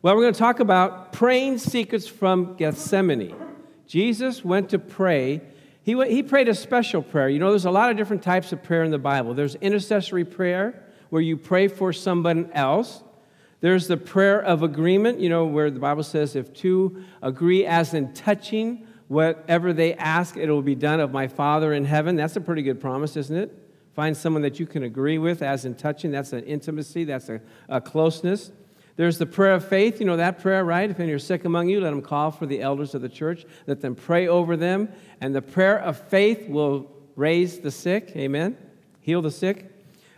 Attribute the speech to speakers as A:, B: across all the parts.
A: Well, we're going to talk about praying secrets from Gethsemane. Jesus went to pray. He, went, he prayed a special prayer. You know, there's a lot of different types of prayer in the Bible. There's intercessory prayer, where you pray for someone else. There's the prayer of agreement, you know, where the Bible says, if two agree as in touching whatever they ask, it will be done of my Father in heaven. That's a pretty good promise, isn't it? Find someone that you can agree with as in touching. That's an intimacy, that's a, a closeness. There's the prayer of faith. You know that prayer, right? If any are sick among you, let them call for the elders of the church. Let them pray over them. And the prayer of faith will raise the sick. Amen. Heal the sick.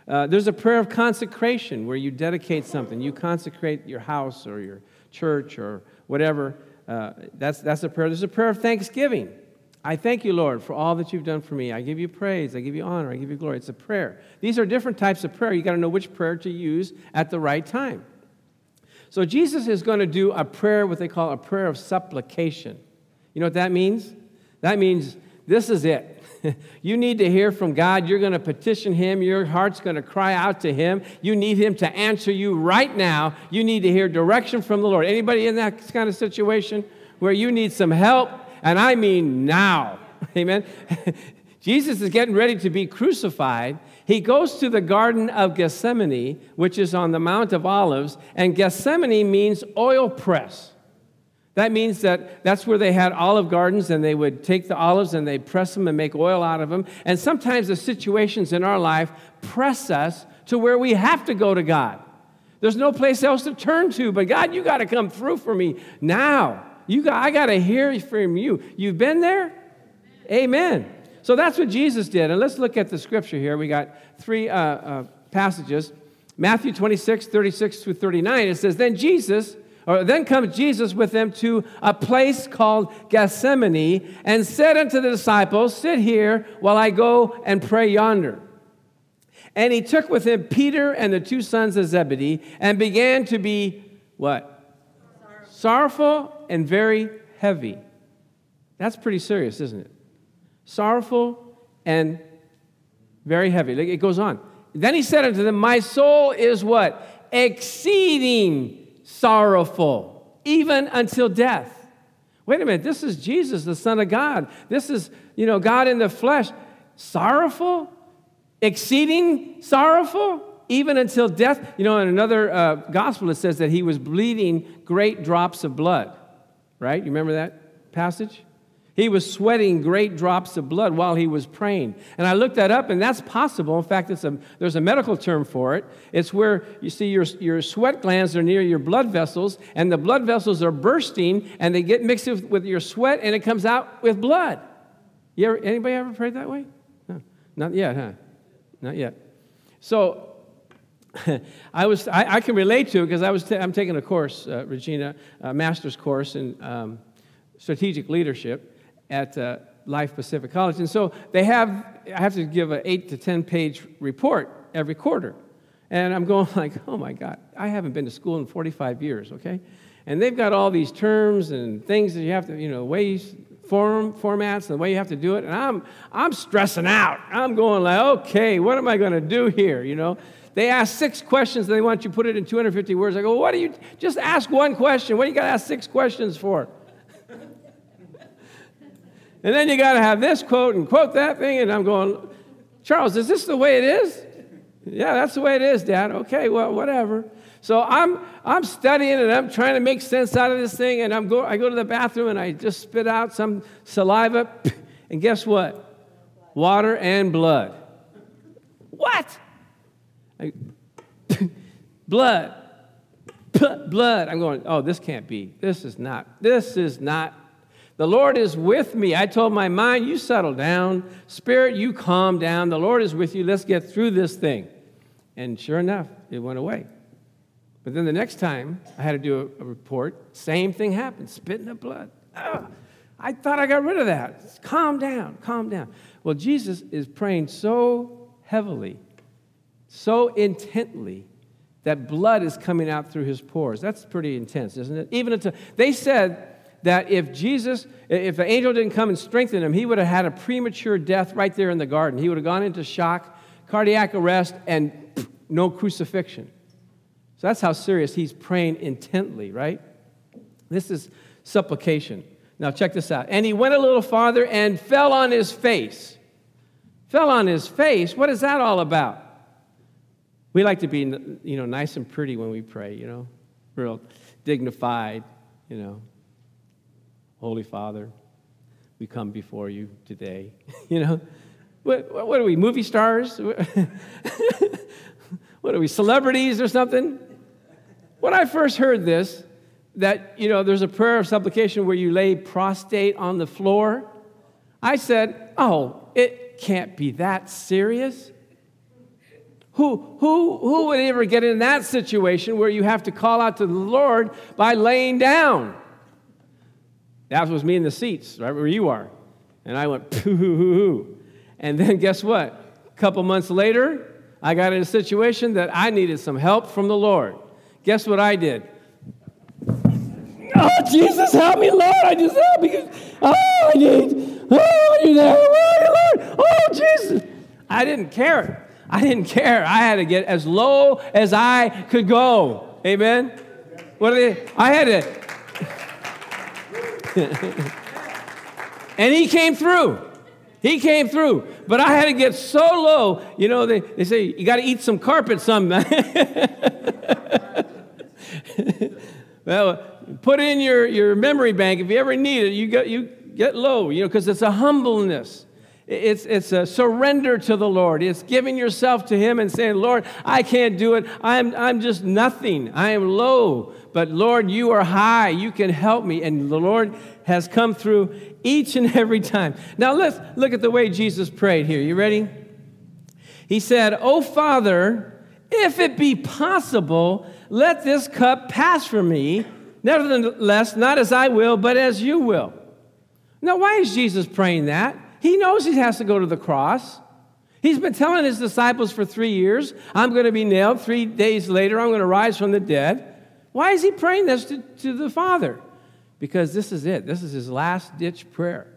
A: Uh, there's a prayer of consecration where you dedicate something. You consecrate your house or your church or whatever. Uh, that's, that's a prayer. There's a prayer of thanksgiving. I thank you, Lord, for all that you've done for me. I give you praise. I give you honor. I give you glory. It's a prayer. These are different types of prayer. You got to know which prayer to use at the right time. So Jesus is going to do a prayer, what they call a prayer of supplication. You know what that means? That means this is it. you need to hear from God. You're going to petition Him. Your heart's going to cry out to Him. You need Him to answer you right now. You need to hear direction from the Lord. Anybody in that kind of situation where you need some help? And I mean now. Amen. Jesus is getting ready to be crucified, he goes to the Garden of Gethsemane, which is on the Mount of Olives, and Gethsemane means oil press. That means that that's where they had olive gardens and they would take the olives and they'd press them and make oil out of them. And sometimes the situations in our life press us to where we have to go to God. There's no place else to turn to, but God, you got to come through for me now. You got, I got to hear from you. You've been there? Amen. So that's what Jesus did. And let's look at the scripture here. We got three uh, uh, passages Matthew 26, 36 through 39. It says, Then Jesus, or then comes Jesus with them to a place called Gethsemane and said unto the disciples, Sit here while I go and pray yonder. And he took with him Peter and the two sons of Zebedee and began to be what? Sorrowful, Sorrowful and very heavy. That's pretty serious, isn't it? Sorrowful and very heavy. It goes on. Then he said unto them, My soul is what? Exceeding sorrowful, even until death. Wait a minute, this is Jesus, the Son of God. This is, you know, God in the flesh. Sorrowful? Exceeding sorrowful? Even until death? You know, in another uh, gospel, it says that he was bleeding great drops of blood, right? You remember that passage? He was sweating great drops of blood while he was praying. And I looked that up, and that's possible. In fact, a, there's a medical term for it. It's where you see your, your sweat glands are near your blood vessels, and the blood vessels are bursting, and they get mixed with your sweat, and it comes out with blood. You ever, anybody ever prayed that way? No, not yet, huh? Not yet. So I was I, I, can relate to it because I was t- I'm taking a course, uh, Regina, a master's course in um, strategic leadership at uh, Life Pacific College. And so they have, I have to give an eight to 10 page report every quarter. And I'm going like, oh my God, I haven't been to school in 45 years, okay? And they've got all these terms and things that you have to, you know, ways, form, formats, and the way you have to do it. And I'm, I'm stressing out. I'm going like, okay, what am I going to do here, you know? They ask six questions and they want you to put it in 250 words. I go, what do you, just ask one question. What do you got to ask six questions for? And then you got to have this quote and quote that thing. And I'm going, Charles, is this the way it is? Yeah, that's the way it is, Dad. Okay, well, whatever. So I'm, I'm studying and I'm trying to make sense out of this thing. And I'm go, I go to the bathroom and I just spit out some saliva. And guess what? Water and blood. What? I, blood. blood. I'm going, oh, this can't be. This is not. This is not the Lord is with me. I told my mind, you settle down. Spirit, you calm down. The Lord is with you. Let's get through this thing. And sure enough, it went away. But then the next time I had to do a, a report, same thing happened spitting the blood. I thought I got rid of that. Calm down, calm down. Well, Jesus is praying so heavily, so intently, that blood is coming out through his pores. That's pretty intense, isn't it? Even until they said that if Jesus, if the angel didn't come and strengthen him, he would have had a premature death right there in the garden. He would have gone into shock, cardiac arrest, and no crucifixion. So that's how serious he's praying intently, right? This is supplication. Now, check this out. And he went a little farther and fell on his face. Fell on his face? What is that all about? We like to be, you know, nice and pretty when we pray, you know, real dignified, you know. Holy Father, we come before you today. you know, what, what are we, movie stars? what are we, celebrities or something? When I first heard this, that, you know, there's a prayer of supplication where you lay prostrate on the floor, I said, oh, it can't be that serious. Who, who, who would ever get in that situation where you have to call out to the Lord by laying down? That was me in the seats, right where you are. And I went, pooh. And then guess what? A couple months later, I got in a situation that I needed some help from the Lord. Guess what I did? Oh, Jesus, help me, Lord. I just oh, help me. Oh, I need. Oh, need help. Oh, Lord. Oh, Jesus. I didn't care. I didn't care. I had to get as low as I could go. Amen. What are they? I had to. And he came through. He came through. But I had to get so low. You know, they, they say you got to eat some carpet some. well, put in your, your memory bank. If you ever need it, you get, you get low, you know, because it's a humbleness. It's, it's a surrender to the Lord. It's giving yourself to Him and saying, Lord, I can't do it. I'm, I'm just nothing. I am low. But Lord, you are high. You can help me. And the Lord has come through each and every time. Now let's look at the way Jesus prayed here. You ready? He said, Oh, Father, if it be possible, let this cup pass from me. Nevertheless, not as I will, but as you will. Now, why is Jesus praying that? He knows he has to go to the cross. He's been telling his disciples for three years, I'm going to be nailed. Three days later, I'm going to rise from the dead. Why is he praying this to, to the Father? Because this is it. This is his last ditch prayer.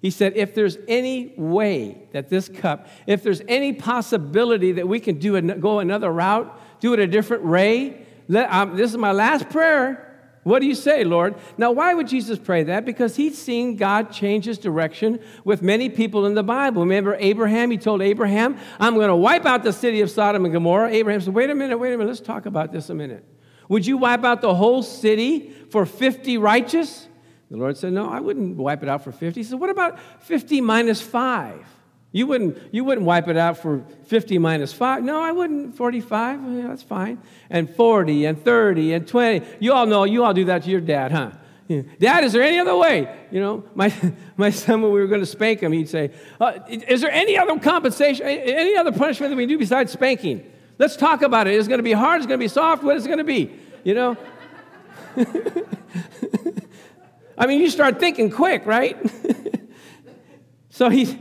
A: He said, if there's any way that this cup, if there's any possibility that we can do a, go another route, do it a different way, let, um, this is my last prayer. What do you say, Lord? Now, why would Jesus pray that? Because he'd seen God change his direction with many people in the Bible. Remember Abraham? He told Abraham, I'm going to wipe out the city of Sodom and Gomorrah. Abraham said, Wait a minute, wait a minute, let's talk about this a minute. Would you wipe out the whole city for 50 righteous? The Lord said, No, I wouldn't wipe it out for 50. He said, What about 50 minus 5? You wouldn't, you wouldn't wipe it out for 50 minus 5. No, I wouldn't. 45, yeah, that's fine. And 40 and 30 and 20. You all know, you all do that to your dad, huh? Dad, is there any other way? You know, my, my son, when we were going to spank him, he'd say, uh, Is there any other compensation, any other punishment that we do besides spanking? Let's talk about it. Is it. Going to be hard, it's going to be soft. What is it going to be? You know? I mean, you start thinking quick, right? so he,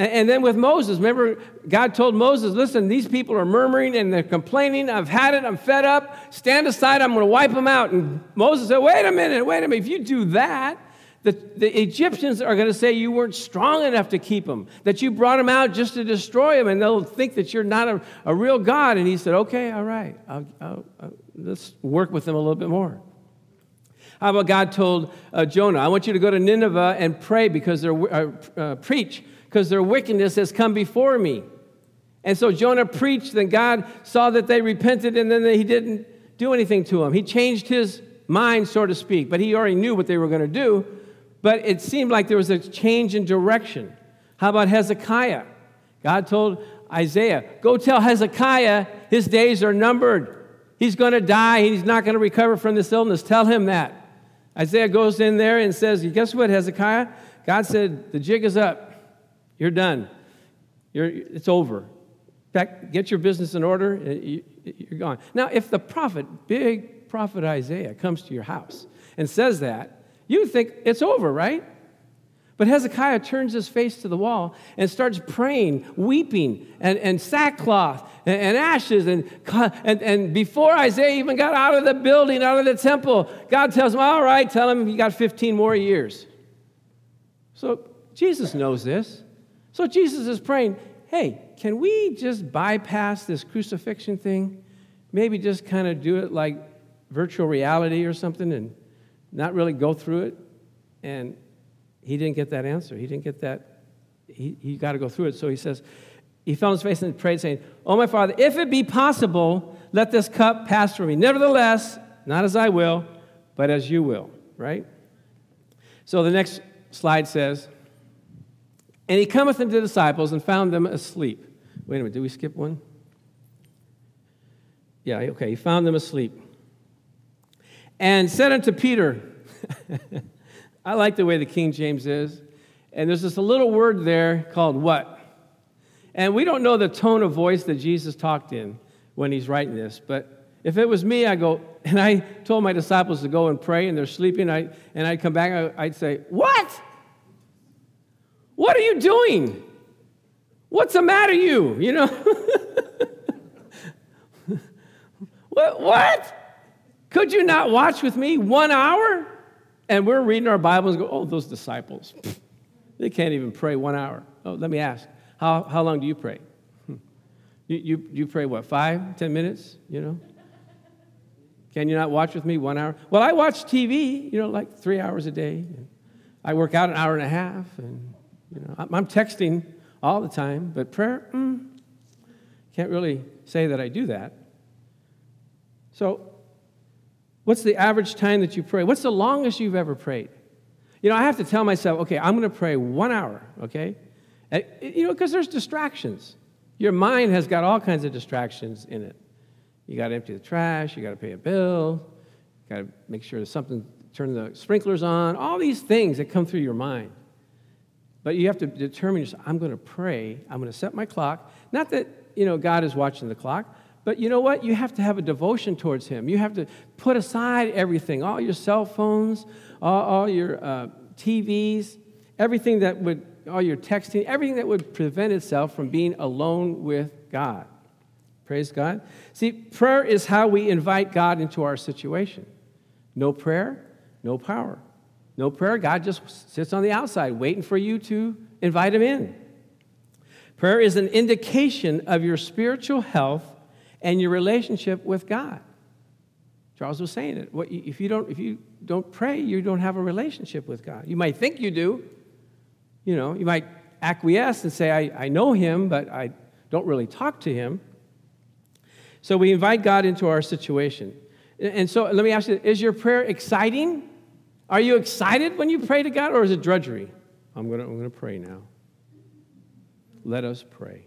A: and then with Moses, remember, God told Moses, listen, these people are murmuring and they're complaining. I've had it. I'm fed up. Stand aside. I'm going to wipe them out. And Moses said, wait a minute, wait a minute. If you do that, the, the Egyptians are going to say you weren't strong enough to keep them, that you brought them out just to destroy them, and they'll think that you're not a, a real God. And he said, okay, all right, I'll, I'll, I'll, let's work with them a little bit more. How about God told uh, Jonah, I want you to go to Nineveh and pray because they're, uh, uh, preach because their wickedness has come before me. And so Jonah preached, and God saw that they repented, and then he didn't do anything to them. He changed his mind, so to speak, but he already knew what they were going to do. But it seemed like there was a change in direction. How about Hezekiah? God told Isaiah, Go tell Hezekiah his days are numbered. He's going to die. He's not going to recover from this illness. Tell him that. Isaiah goes in there and says, Guess what, Hezekiah? God said, The jig is up. You're done. You're, it's over. In fact, get your business in order, you're gone. Now, if the prophet, big prophet Isaiah, comes to your house and says that, you think it's over, right? But Hezekiah turns his face to the wall and starts praying, weeping, and, and sackcloth and, and ashes. And, and, and before Isaiah even got out of the building, out of the temple, God tells him, All right, tell him you got 15 more years. So Jesus knows this. So Jesus is praying, hey, can we just bypass this crucifixion thing? maybe just kind of do it like virtual reality or something and not really go through it? And he didn't get that answer. He didn't get that. He, he got to go through it. So he says, he fell on his face and prayed, saying, Oh, my Father, if it be possible, let this cup pass from me. Nevertheless, not as I will, but as you will, right? So the next slide says, And he cometh unto the disciples and found them asleep. Wait a minute, did we skip one? Yeah, okay, he found them asleep. And said unto Peter, I like the way the King James is. And there's this little word there called what? And we don't know the tone of voice that Jesus talked in when he's writing this, but if it was me, I go, and I told my disciples to go and pray, and they're sleeping, I, and I'd come back, I'd say, What? What are you doing? What's the matter, you? You know? what? What? Could you not watch with me one hour? And we're reading our Bibles and go, Oh, those disciples. They can't even pray one hour. Oh, let me ask, how, how long do you pray? You, you, you pray what, five, ten minutes? You know? Can you not watch with me one hour? Well, I watch TV, you know, like three hours a day. I work out an hour and a half, and, you know, I'm texting all the time, but prayer, mm, can't really say that I do that. So, what's the average time that you pray? What's the longest you've ever prayed? You know, I have to tell myself, okay, I'm going to pray one hour, okay? And, you know, because there's distractions. Your mind has got all kinds of distractions in it. You got to empty the trash, you got to pay a bill, you got to make sure there's something, turn the sprinklers on, all these things that come through your mind. But you have to determine yourself, I'm going to pray, I'm going to set my clock. Not that, you know, God is watching the clock, but you know what? You have to have a devotion towards Him. You have to put aside everything, all your cell phones, all, all your uh, TVs, everything that would, all your texting, everything that would prevent itself from being alone with God. Praise God. See, prayer is how we invite God into our situation. No prayer, no power. No prayer, God just sits on the outside waiting for you to invite Him in. Prayer is an indication of your spiritual health and your relationship with God. Charles was saying it. If you don't, if you don't pray, you don't have a relationship with God. You might think you do. You know, you might acquiesce and say, I, I know him, but I don't really talk to him. So we invite God into our situation. And so let me ask you is your prayer exciting? Are you excited when you pray to God, or is it drudgery? I'm going to I'm going to pray now. Let us pray.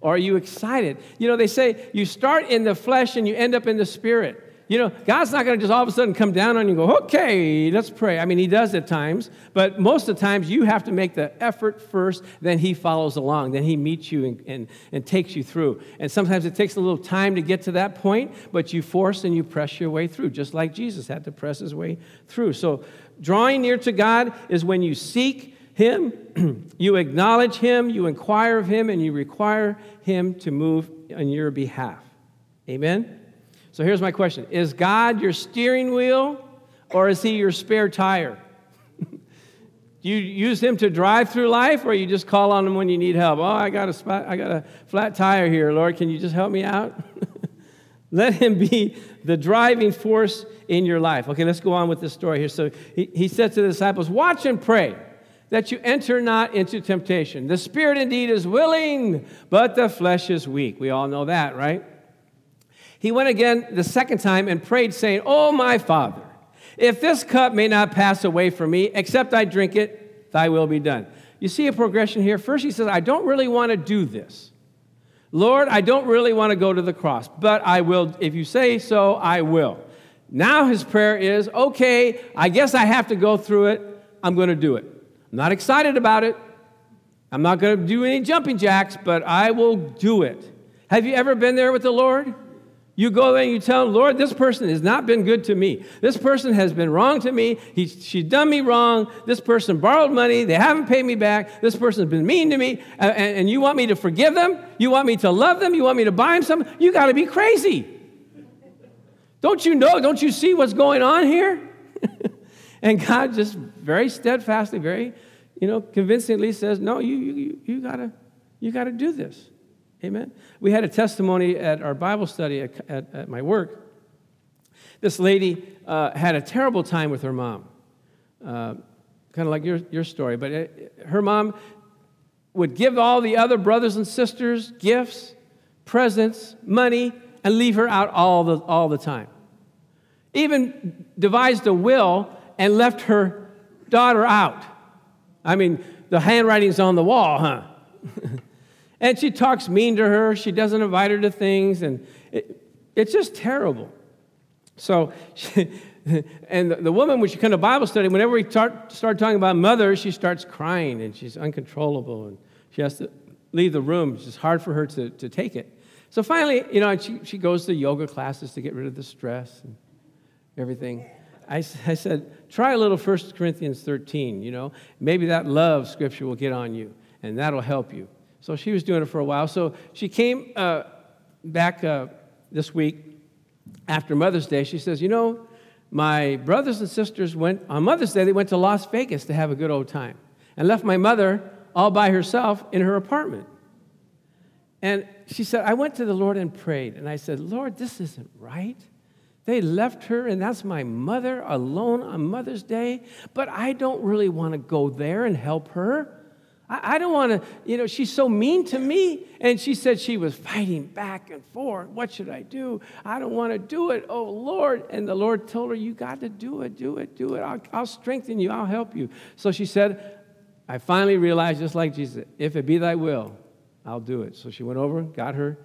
A: Or are you excited? You know, they say you start in the flesh and you end up in the spirit. You know, God's not going to just all of a sudden come down on you and go, okay, let's pray. I mean, He does at times, but most of the times you have to make the effort first, then He follows along, then He meets you and, and, and takes you through. And sometimes it takes a little time to get to that point, but you force and you press your way through, just like Jesus had to press his way through. So, drawing near to God is when you seek Him, you acknowledge Him, you inquire of Him, and you require Him to move on your behalf. Amen? So here's my question Is God your steering wheel or is he your spare tire? Do you use him to drive through life or you just call on him when you need help? Oh, I got a, spot, I got a flat tire here, Lord. Can you just help me out? Let him be the driving force in your life. Okay, let's go on with this story here. So he, he said to the disciples, Watch and pray that you enter not into temptation. The spirit indeed is willing, but the flesh is weak. We all know that, right? He went again the second time and prayed, saying, Oh, my Father, if this cup may not pass away from me, except I drink it, thy will be done. You see a progression here? First, he says, I don't really want to do this. Lord, I don't really want to go to the cross, but I will. If you say so, I will. Now his prayer is, okay, I guess I have to go through it. I'm going to do it. I'm not excited about it. I'm not going to do any jumping jacks, but I will do it. Have you ever been there with the Lord? You go there and you tell him, Lord, this person has not been good to me. This person has been wrong to me. He, she's done me wrong. This person borrowed money. They haven't paid me back. This person's been mean to me. And, and you want me to forgive them? You want me to love them? You want me to buy them something? You got to be crazy. Don't you know? Don't you see what's going on here? and God just very steadfastly, very, you know, convincingly says, no, you, you, you, gotta, you gotta do this. Amen. We had a testimony at our Bible study at, at, at my work. This lady uh, had a terrible time with her mom, uh, kind of like your, your story. But it, her mom would give all the other brothers and sisters gifts, presents, money, and leave her out all the, all the time. Even devised a will and left her daughter out. I mean, the handwriting's on the wall, huh? and she talks mean to her. She doesn't invite her to things, and it, it's just terrible. So, she, and the, woman, when she come to Bible study, whenever we start, start talking about mothers, she starts crying and she's uncontrollable and she has to leave the room. It's just hard for her to, to take it. So finally, you know, she, she goes to yoga classes to get rid of the stress and everything. I, I said, try a little 1 Corinthians 13, you know. Maybe that love scripture will get on you and that'll help you. So she was doing it for a while. So she came uh, back uh, this week after Mother's Day. She says, you know, my brothers and sisters went, on Mother's Day, they went to Las Vegas to have a good old time and left my mother all by herself in her apartment. And she said, I went to the Lord and prayed. And I said, Lord, this isn't right. They left her, and that's my mother alone on Mother's Day. But I don't really want to go there and help her. I, I don't want to, you know, she's so mean to me. And she said she was fighting back and forth. What should I do? I don't want to do it. Oh, Lord. And the Lord told her, You got to do it, do it, do it. I'll, I'll strengthen you, I'll help you. So she said, I finally realized, just like Jesus, if it be thy will, I'll do it. So she went over, got her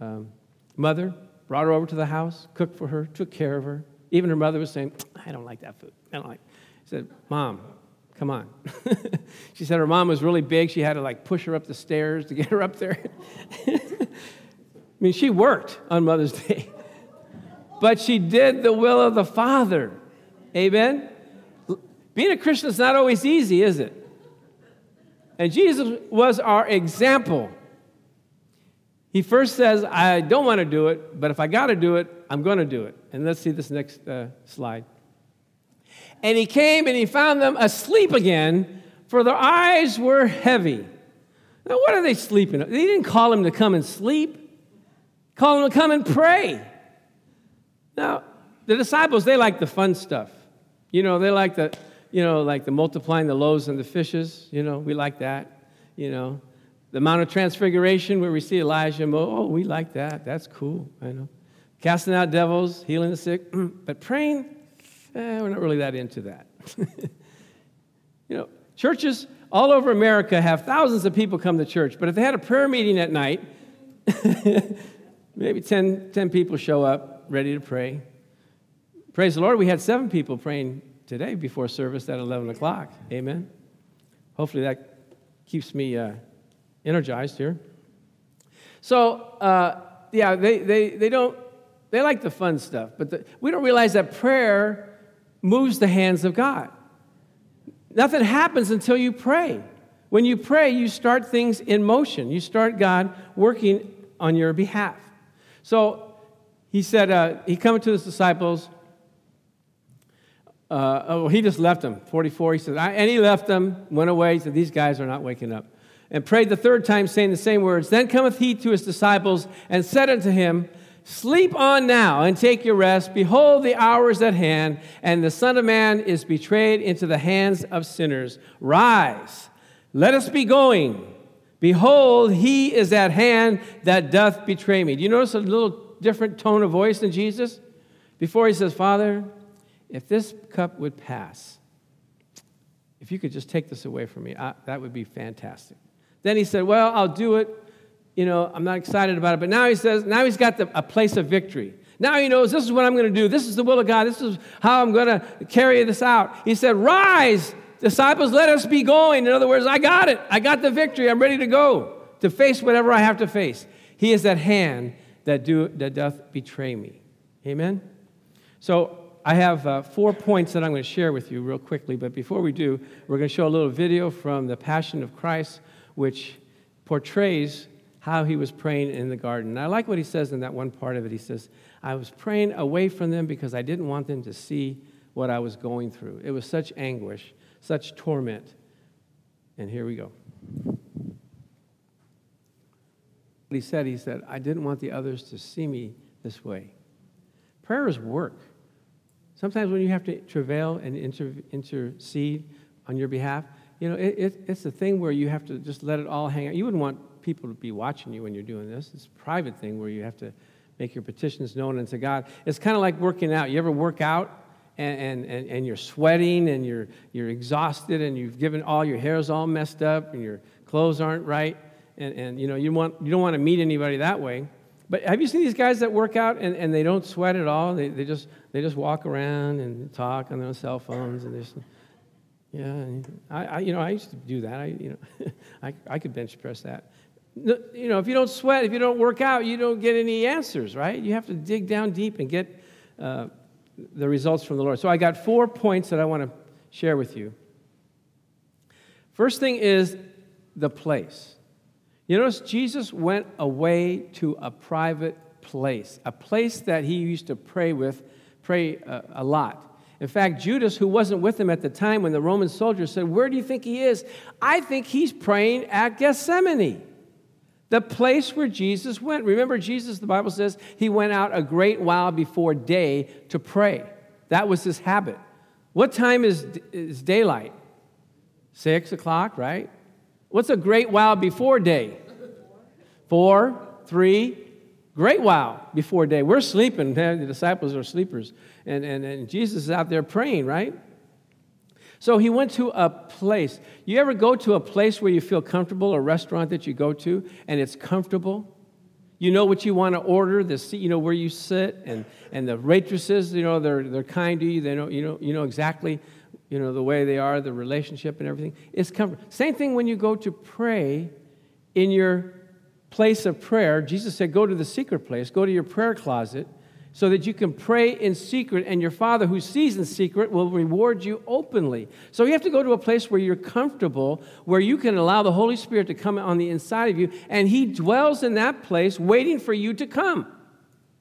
A: um, mother, brought her over to the house, cooked for her, took care of her. Even her mother was saying, I don't like that food. I don't like. She said, Mom, come on. she said her mom was really big. She had to like push her up the stairs to get her up there. I mean, she worked on Mother's Day, but she did the will of the Father. Amen? Being a Christian is not always easy, is it? And Jesus was our example. He first says, I don't want to do it, but if I got to do it, I'm going to do it. And let's see this next uh, slide. And he came and he found them asleep again, for their eyes were heavy. Now, what are they sleeping? They didn't call him to come and sleep, call him to come and pray. Now, the disciples, they like the fun stuff. You know, they like the you know, like the multiplying the loaves and the fishes, you know, we like that, you know. The Mount of Transfiguration where we see Elijah, oh, we like that. That's cool, I know. Casting out devils, healing the sick, but praying, eh, we're not really that into that. you know, churches all over America have thousands of people come to church, but if they had a prayer meeting at night, maybe 10, 10 people show up ready to pray. Praise the Lord, we had seven people praying today before service at 11 o'clock. Amen. Hopefully that keeps me uh, energized here. So, uh, yeah, they, they, they don't, they like the fun stuff, but the, we don't realize that prayer moves the hands of God. Nothing happens until you pray. When you pray, you start things in motion. You start God working on your behalf. So he said, uh, he come to his disciples, uh, oh, he just left them. 44, he said, and he left them, went away. Said, These guys are not waking up. And prayed the third time, saying the same words. Then cometh he to his disciples and said unto him, Sleep on now and take your rest. Behold, the hour is at hand, and the Son of Man is betrayed into the hands of sinners. Rise, let us be going. Behold, he is at hand that doth betray me. Do you notice a little different tone of voice in Jesus? Before he says, Father, if this cup would pass, if you could just take this away from me, I, that would be fantastic. Then he said, Well, I'll do it. You know, I'm not excited about it. But now he says, now he's got the, a place of victory. Now he knows this is what I'm going to do. This is the will of God. This is how I'm going to carry this out. He said, Rise, disciples, let us be going. In other words, I got it. I got the victory. I'm ready to go to face whatever I have to face. He is that hand that, do, that doth betray me. Amen? So I have uh, four points that I'm going to share with you real quickly, but before we do, we're going to show a little video from the Passion of Christ, which portrays how he was praying in the garden. And I like what he says in that one part of it. He says, I was praying away from them because I didn't want them to see what I was going through. It was such anguish, such torment. And here we go. What he said, he said, I didn't want the others to see me this way. Prayer is work. Sometimes when you have to travail and inter- intercede on your behalf, you know, it, it, it's a thing where you have to just let it all hang out. You wouldn't want people to be watching you when you're doing this. It's a private thing where you have to make your petitions known unto God. It's kind of like working out. You ever work out and, and, and, you're sweating and you're, you're exhausted and you've given all your hair's all messed up and your clothes aren't right and, and you know you, want, you don't want to meet anybody that way but have you seen these guys that work out and, and they don't sweat at all they, they, just, they just walk around and talk on their cell phones and just yeah I, I, you know i used to do that i you know I, I could bench press that you know if you don't sweat if you don't work out you don't get any answers right you have to dig down deep and get uh, the results from the Lord. So I got four points that I want to share with you. First thing is the place. You notice Jesus went away to a private place, a place that he used to pray with, pray a, a lot. In fact, Judas, who wasn't with him at the time when the Roman soldiers said, Where do you think he is? I think he's praying at Gethsemane the place where Jesus went. Remember, Jesus, the Bible says, he went out a great while before day to pray. That was his habit. What time is, is daylight? Six o'clock, right? What's a great while before day? Four, three, great while before day. We're sleeping. The disciples are sleepers. And, and, and Jesus is out there praying, right? So he went to a place. You ever go to a place where you feel comfortable, a restaurant that you go to, and it's comfortable? You know what you want to order, the seat, you know where you sit, and, and the waitresses, you know, they're, they're kind to you. They know, you, know, you know exactly you know, the way they are, the relationship and everything. It's comfortable. Same thing when you go to pray in your place of prayer. Jesus said, go to the secret place, go to your prayer closet, so that you can pray in secret, and your Father who sees in secret will reward you openly. So you have to go to a place where you're comfortable, where you can allow the Holy Spirit to come on the inside of you, and He dwells in that place waiting for you to come.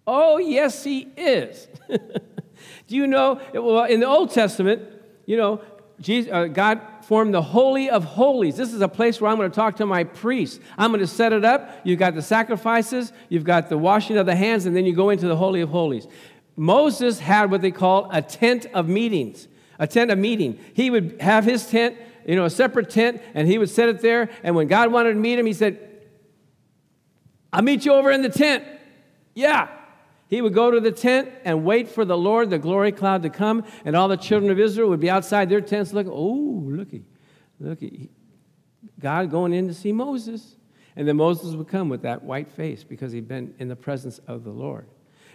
A: Oh, yes, He is. Do you know? Well, in the Old Testament, you know, Jesus, uh, God formed the Holy of Holies. This is a place where I'm going to talk to my priests. I'm going to set it up. You've got the sacrifices, you've got the washing of the hands, and then you go into the Holy of Holies. Moses had what they call a tent of meetings, a tent of meeting. He would have his tent, you know, a separate tent, and he would set it there. And when God wanted to meet him, he said, I'll meet you over in the tent. Yeah, he would go to the tent and wait for the Lord, the glory cloud, to come, and all the children of Israel would be outside their tents looking, oh, looky, looky. God going in to see Moses. And then Moses would come with that white face because he'd been in the presence of the Lord.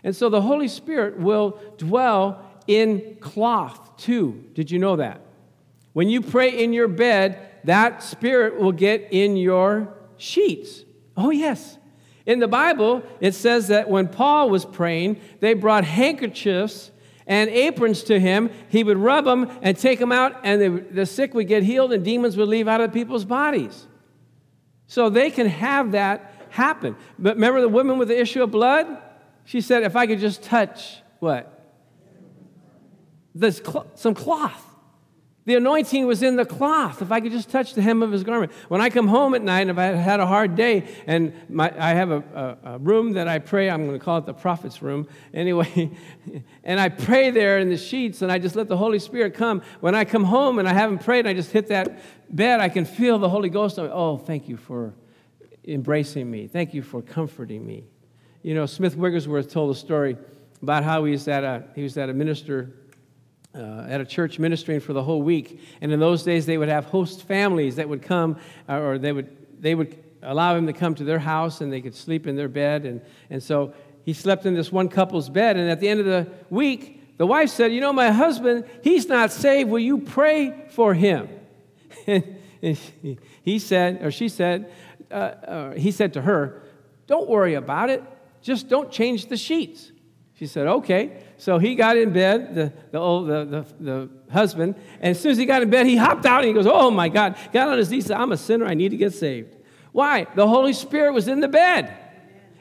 A: And so the Holy Spirit will dwell in cloth too. Did you know that? When you pray in your bed, that spirit will get in your sheets. Oh, yes. In the Bible, it says that when Paul was praying, they brought handkerchiefs and aprons to him. He would rub them and take them out, and the, sick would get healed, and demons would leave out of people's bodies. So they can have that happen. But remember the woman with the issue of blood? She said, if I could just touch what? This cl- some cloth. The anointing was in the cloth. If I could just touch the hem of his garment. When I come home at night, if I had a hard day, and my, I have a, a, a, room that I pray, I'm going to call it the prophet's room anyway, and I pray there in the sheets, and I just let the Holy Spirit come. When I come home and I haven't prayed, and I just hit that bed, I can feel the Holy Ghost. Oh, thank you for embracing me. Thank you for comforting me. You know, Smith Wigglesworth told a story about how he was at a, he was at a minister uh, at a church ministering for the whole week. And in those days, they would have host families that would come, uh, or they would, they would allow him to come to their house and they could sleep in their bed. And, and so he slept in this one couple's bed. And at the end of the week, the wife said, You know, my husband, he's not saved. Will you pray for him? and, he said, or she said, uh, uh, he said to her, Don't worry about it. Just don't change the sheets. She said, Okay. So he got in bed, the, the, old, the, the, the husband, and as soon as he got in bed, he hopped out and he goes, Oh my God. Got on his knees said, I'm a sinner. I need to get saved. Why? The Holy Spirit was in the bed,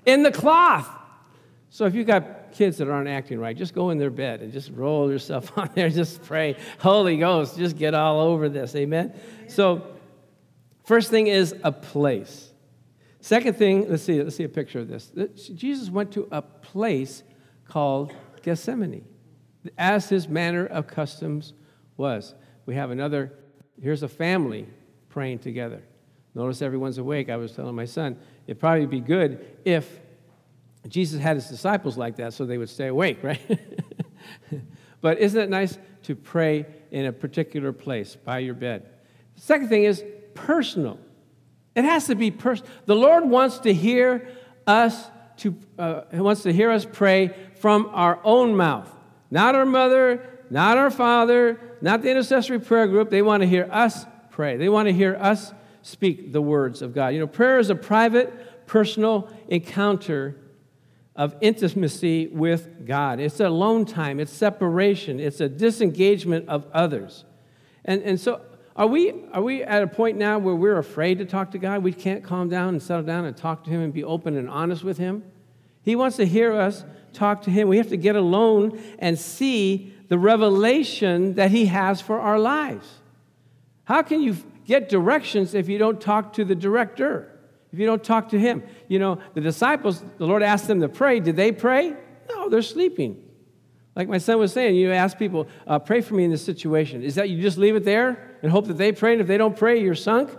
A: in the cloth. So if you've got kids that aren't acting right, just go in their bed and just roll yourself on there. Just pray, Holy Ghost, just get all over this. Amen? So, first thing is a place. Second thing, let's see, let's see a picture of this. Jesus went to a place called Gethsemane, as his manner of customs was. We have another, here's a family praying together. Notice everyone's awake. I was telling my son, it'd probably be good if Jesus had his disciples like that so they would stay awake, right? but isn't it nice to pray in a particular place by your bed? The second thing is personal. It has to be personal. The Lord wants to hear us to uh, wants to hear us pray from our own mouth, not our mother, not our father, not the intercessory prayer group. They want to hear us pray. They want to hear us speak the words of God. You know, prayer is a private, personal encounter of intimacy with God. It's alone time, it's separation, it's a disengagement of others. And, and so are we, are we at a point now where we're afraid to talk to God? We can't calm down and settle down and talk to Him and be open and honest with Him? He wants to hear us talk to Him. We have to get alone and see the revelation that He has for our lives. How can you get directions if you don't talk to the director? If you don't talk to Him? You know, the disciples, the Lord asked them to pray. Did they pray? No, they're sleeping. Like my son was saying, you ask people, uh, pray for me in this situation. Is that you just leave it there and hope that they pray? And if they don't pray, you're sunk?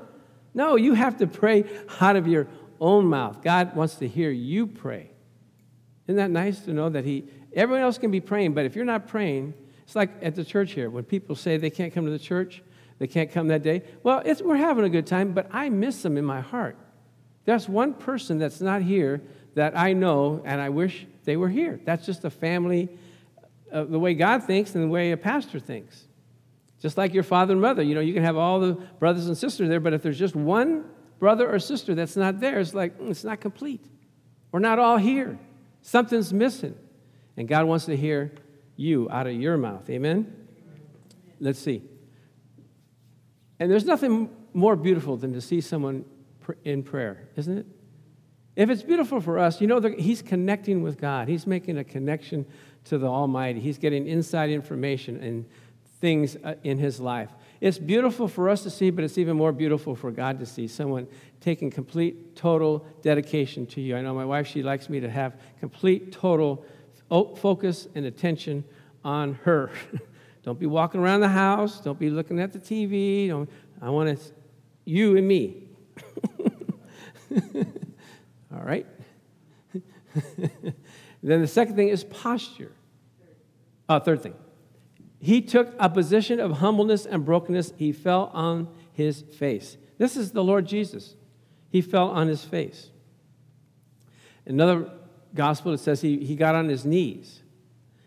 A: No, you have to pray out of your own mouth. God wants to hear you pray. Isn't that nice to know that He, everyone else can be praying, but if you're not praying, it's like at the church here when people say they can't come to the church, they can't come that day. Well, we're having a good time, but I miss them in my heart. There's one person that's not here that I know and I wish they were here. That's just a family uh, the way God thinks and the way a pastor thinks. Just like your father and mother. You know, you can have all the brothers and sisters there, but if there's just one brother or sister that's not there, it's like, mm, it's not complete. We're not all here. Something's missing. And God wants to hear you out of your mouth. Amen? Let's see. And there's nothing more beautiful than to see someone in prayer, isn't it? If it's beautiful for us, you know, he's connecting with God. He's making a connection to the Almighty. He's getting inside information and things uh, in his life. It's beautiful for us to see, but it's even more beautiful for God to see someone taking complete, total dedication to you. I know my wife, she likes me to have complete, total focus and attention on her. don't be walking around the house. Don't be looking at the TV. Don't, I want it, you and me. All right? then the second thing is posture. Uh, third thing, he took a position of humbleness and brokenness. He fell on his face. This is the Lord Jesus. He fell on his face. Another gospel that says he, he got on his knees.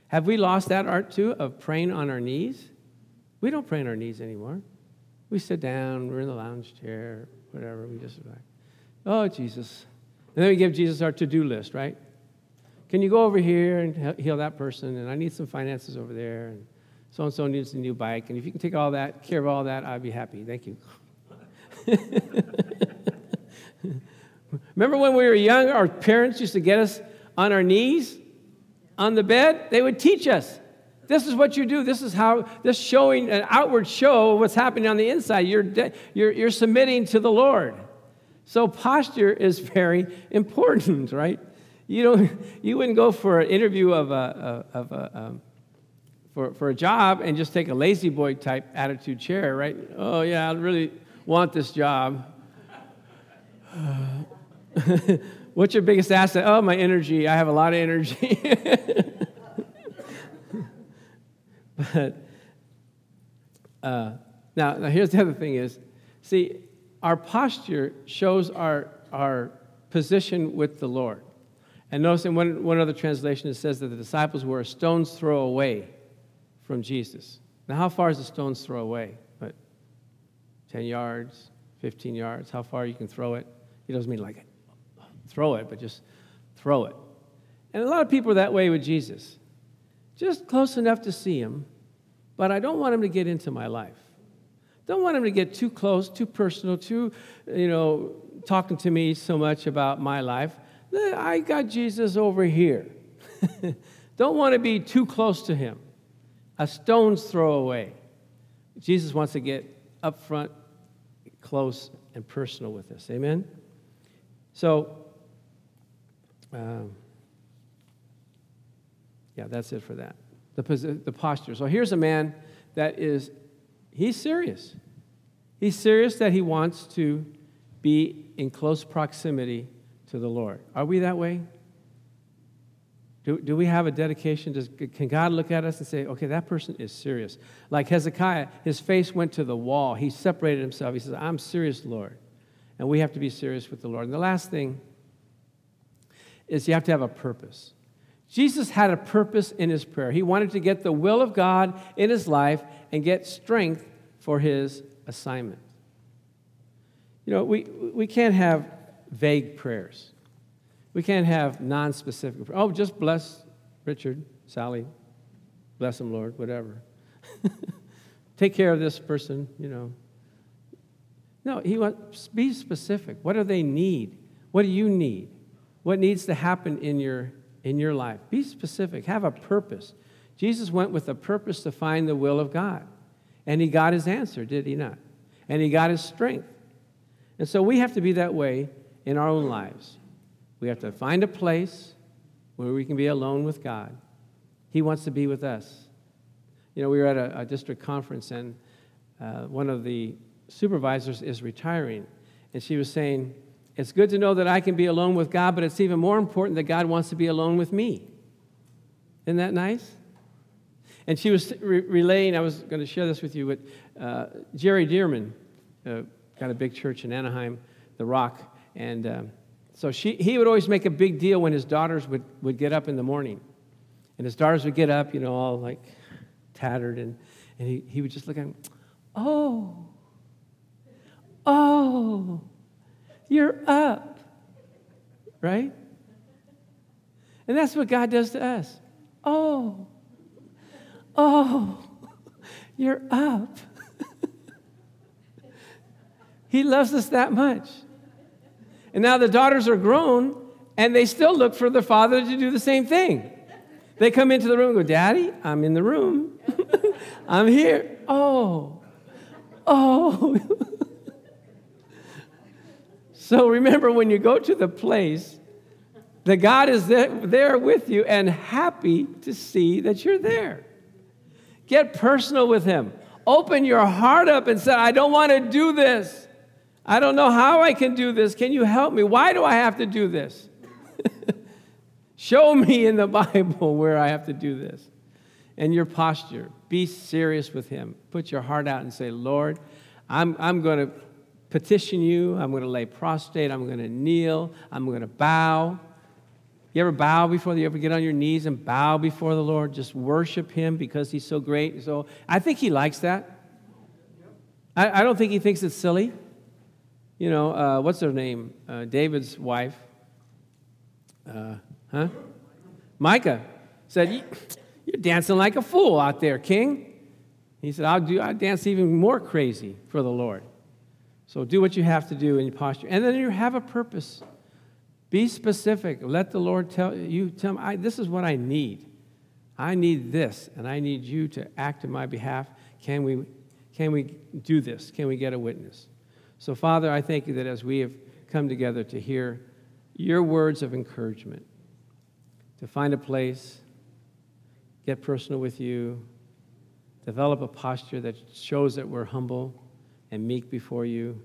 A: Have we lost that art too of praying on our knees? We don't pray on our knees anymore. We sit down, we're in the lounge chair, whatever. We just like, oh, Jesus. And then we give Jesus our to do list, right? Can you go over here and heal that person? And I need some finances over there. And so and so needs a new bike. And if you can take all that, care of all that, I'd be happy. Thank you. Remember when we were young, our parents used to get us on our knees on the bed? They would teach us. This is what you do. This is how, this showing an outward show of what's happening on the inside. You're, de- you're, you're submitting to the Lord. So posture is very important, right? You, don't, you wouldn't go for an interview of a, of a um, for, for a job and just take a lazy boy type attitude chair, right? Oh, yeah, I really want this job. What's your biggest asset? Oh, my energy. I have a lot of energy. but uh, now, now, here's the other thing is, see, our posture shows our, our position with the Lord. And notice in one, one other translation, it says that the disciples were a stone's throw away from Jesus. Now, how far is a stone's throw away? But 10 yards, 15 yards? How far you can throw it? He doesn't mean like throw it, but just throw it. And a lot of people are that way with Jesus. Just close enough to see him, but I don't want him to get into my life. Don't want him to get too close, too personal, too, you know, talking to me so much about my life. I got Jesus over here. Don't want to be too close to him. A stone's throw away. Jesus wants to get up front, close, and personal with us. Amen? So, um, yeah, that's it for that. The, the posture. So here's a man that is, he's serious. He's serious that he wants to be in close proximity to the Lord. Are we that way? Do, do we have a dedication? Does, can God look at us and say, okay, that person is serious? Like Hezekiah, his face went to the wall. He separated himself. He says, I'm serious, Lord. And we have to be serious with the Lord. And the last thing is you have to have a purpose. Jesus had a purpose in his prayer. He wanted to get the will of God in his life and get strength for his assignment. You know, we, we can't have vague prayers. We can't have non specific. Oh, just bless Richard, Sally, bless him, Lord, whatever. Take care of this person, you know. No, he wants be specific. What do they need? What do you need? What needs to happen in your in your life? Be specific. Have a purpose. Jesus went with a purpose to find the will of God. And he got his answer, did he not? And he got his strength. And so we have to be that way in our own lives. We have to find a place where we can be alone with God. He wants to be with us. You know, we were at a, a district conference, and uh, one of the supervisors is retiring, and she was saying, It's good to know that I can be alone with God, but it's even more important that God wants to be alone with me. Isn't that nice? And she was re- relaying, I was going to share this with you, but uh, Jerry Dirmann uh, got a big church in Anaheim, The Rock, and um, so she, he would always make a big deal when his daughters would, would get up in the morning. And his daughters would get up, you know, all like tattered, and, and he, he would just look at them, oh, oh, you're up, right? And that's what God does to us. Oh, Oh, you're up. he loves us that much. And now the daughters are grown, and they still look for their father to do the same thing. They come into the room and go, Daddy, I'm in the room. I'm here. Oh, oh. so remember when you go to the place, that God is there with you and happy to see that you're there. Get personal with Him. Open your heart up and say, I don't want to do this. I don't know how I can do this. Can you help me? Why do I have to do this? Show me in the Bible where I have to do this. And your posture, be serious with Him. Put your heart out and say, Lord, I'm, I'm going to petition you. I'm going to lay prostrate. I'm going to kneel. I'm going to bow. You ever bow before you ever get on your knees and bow before the Lord? Just worship Him because He's so great. So I think He likes that. I, I don't think He thinks it's silly. You know, uh, what's her name? Uh, David's wife. Uh, huh? Michal said, You're dancing like a fool out there, king. He said, I'll, do, I'll dance even more crazy for the Lord. So do what you have to do in your posture. And then you have a purpose. Be specific. Let the Lord tell you, tell me, I, this is what I need. I need this, and I need you to act in my behalf. Can we, can we do this? Can we get a witness? So, Father, I thank you that as we have come together to hear your words of encouragement, to find a place, get personal with you, develop a posture that shows that we're humble and meek before you.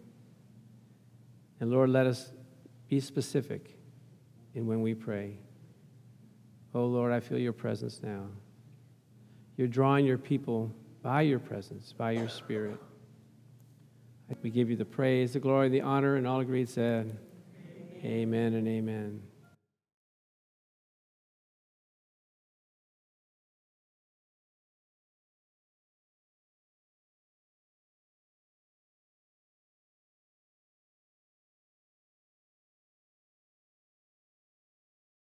A: And Lord, let us be specific in when we pray. Oh Lord, I feel your presence now. You're drawing your people by your presence, by your spirit. We give you the praise, the glory, the honor, and all agreed said, Amen, amen and amen.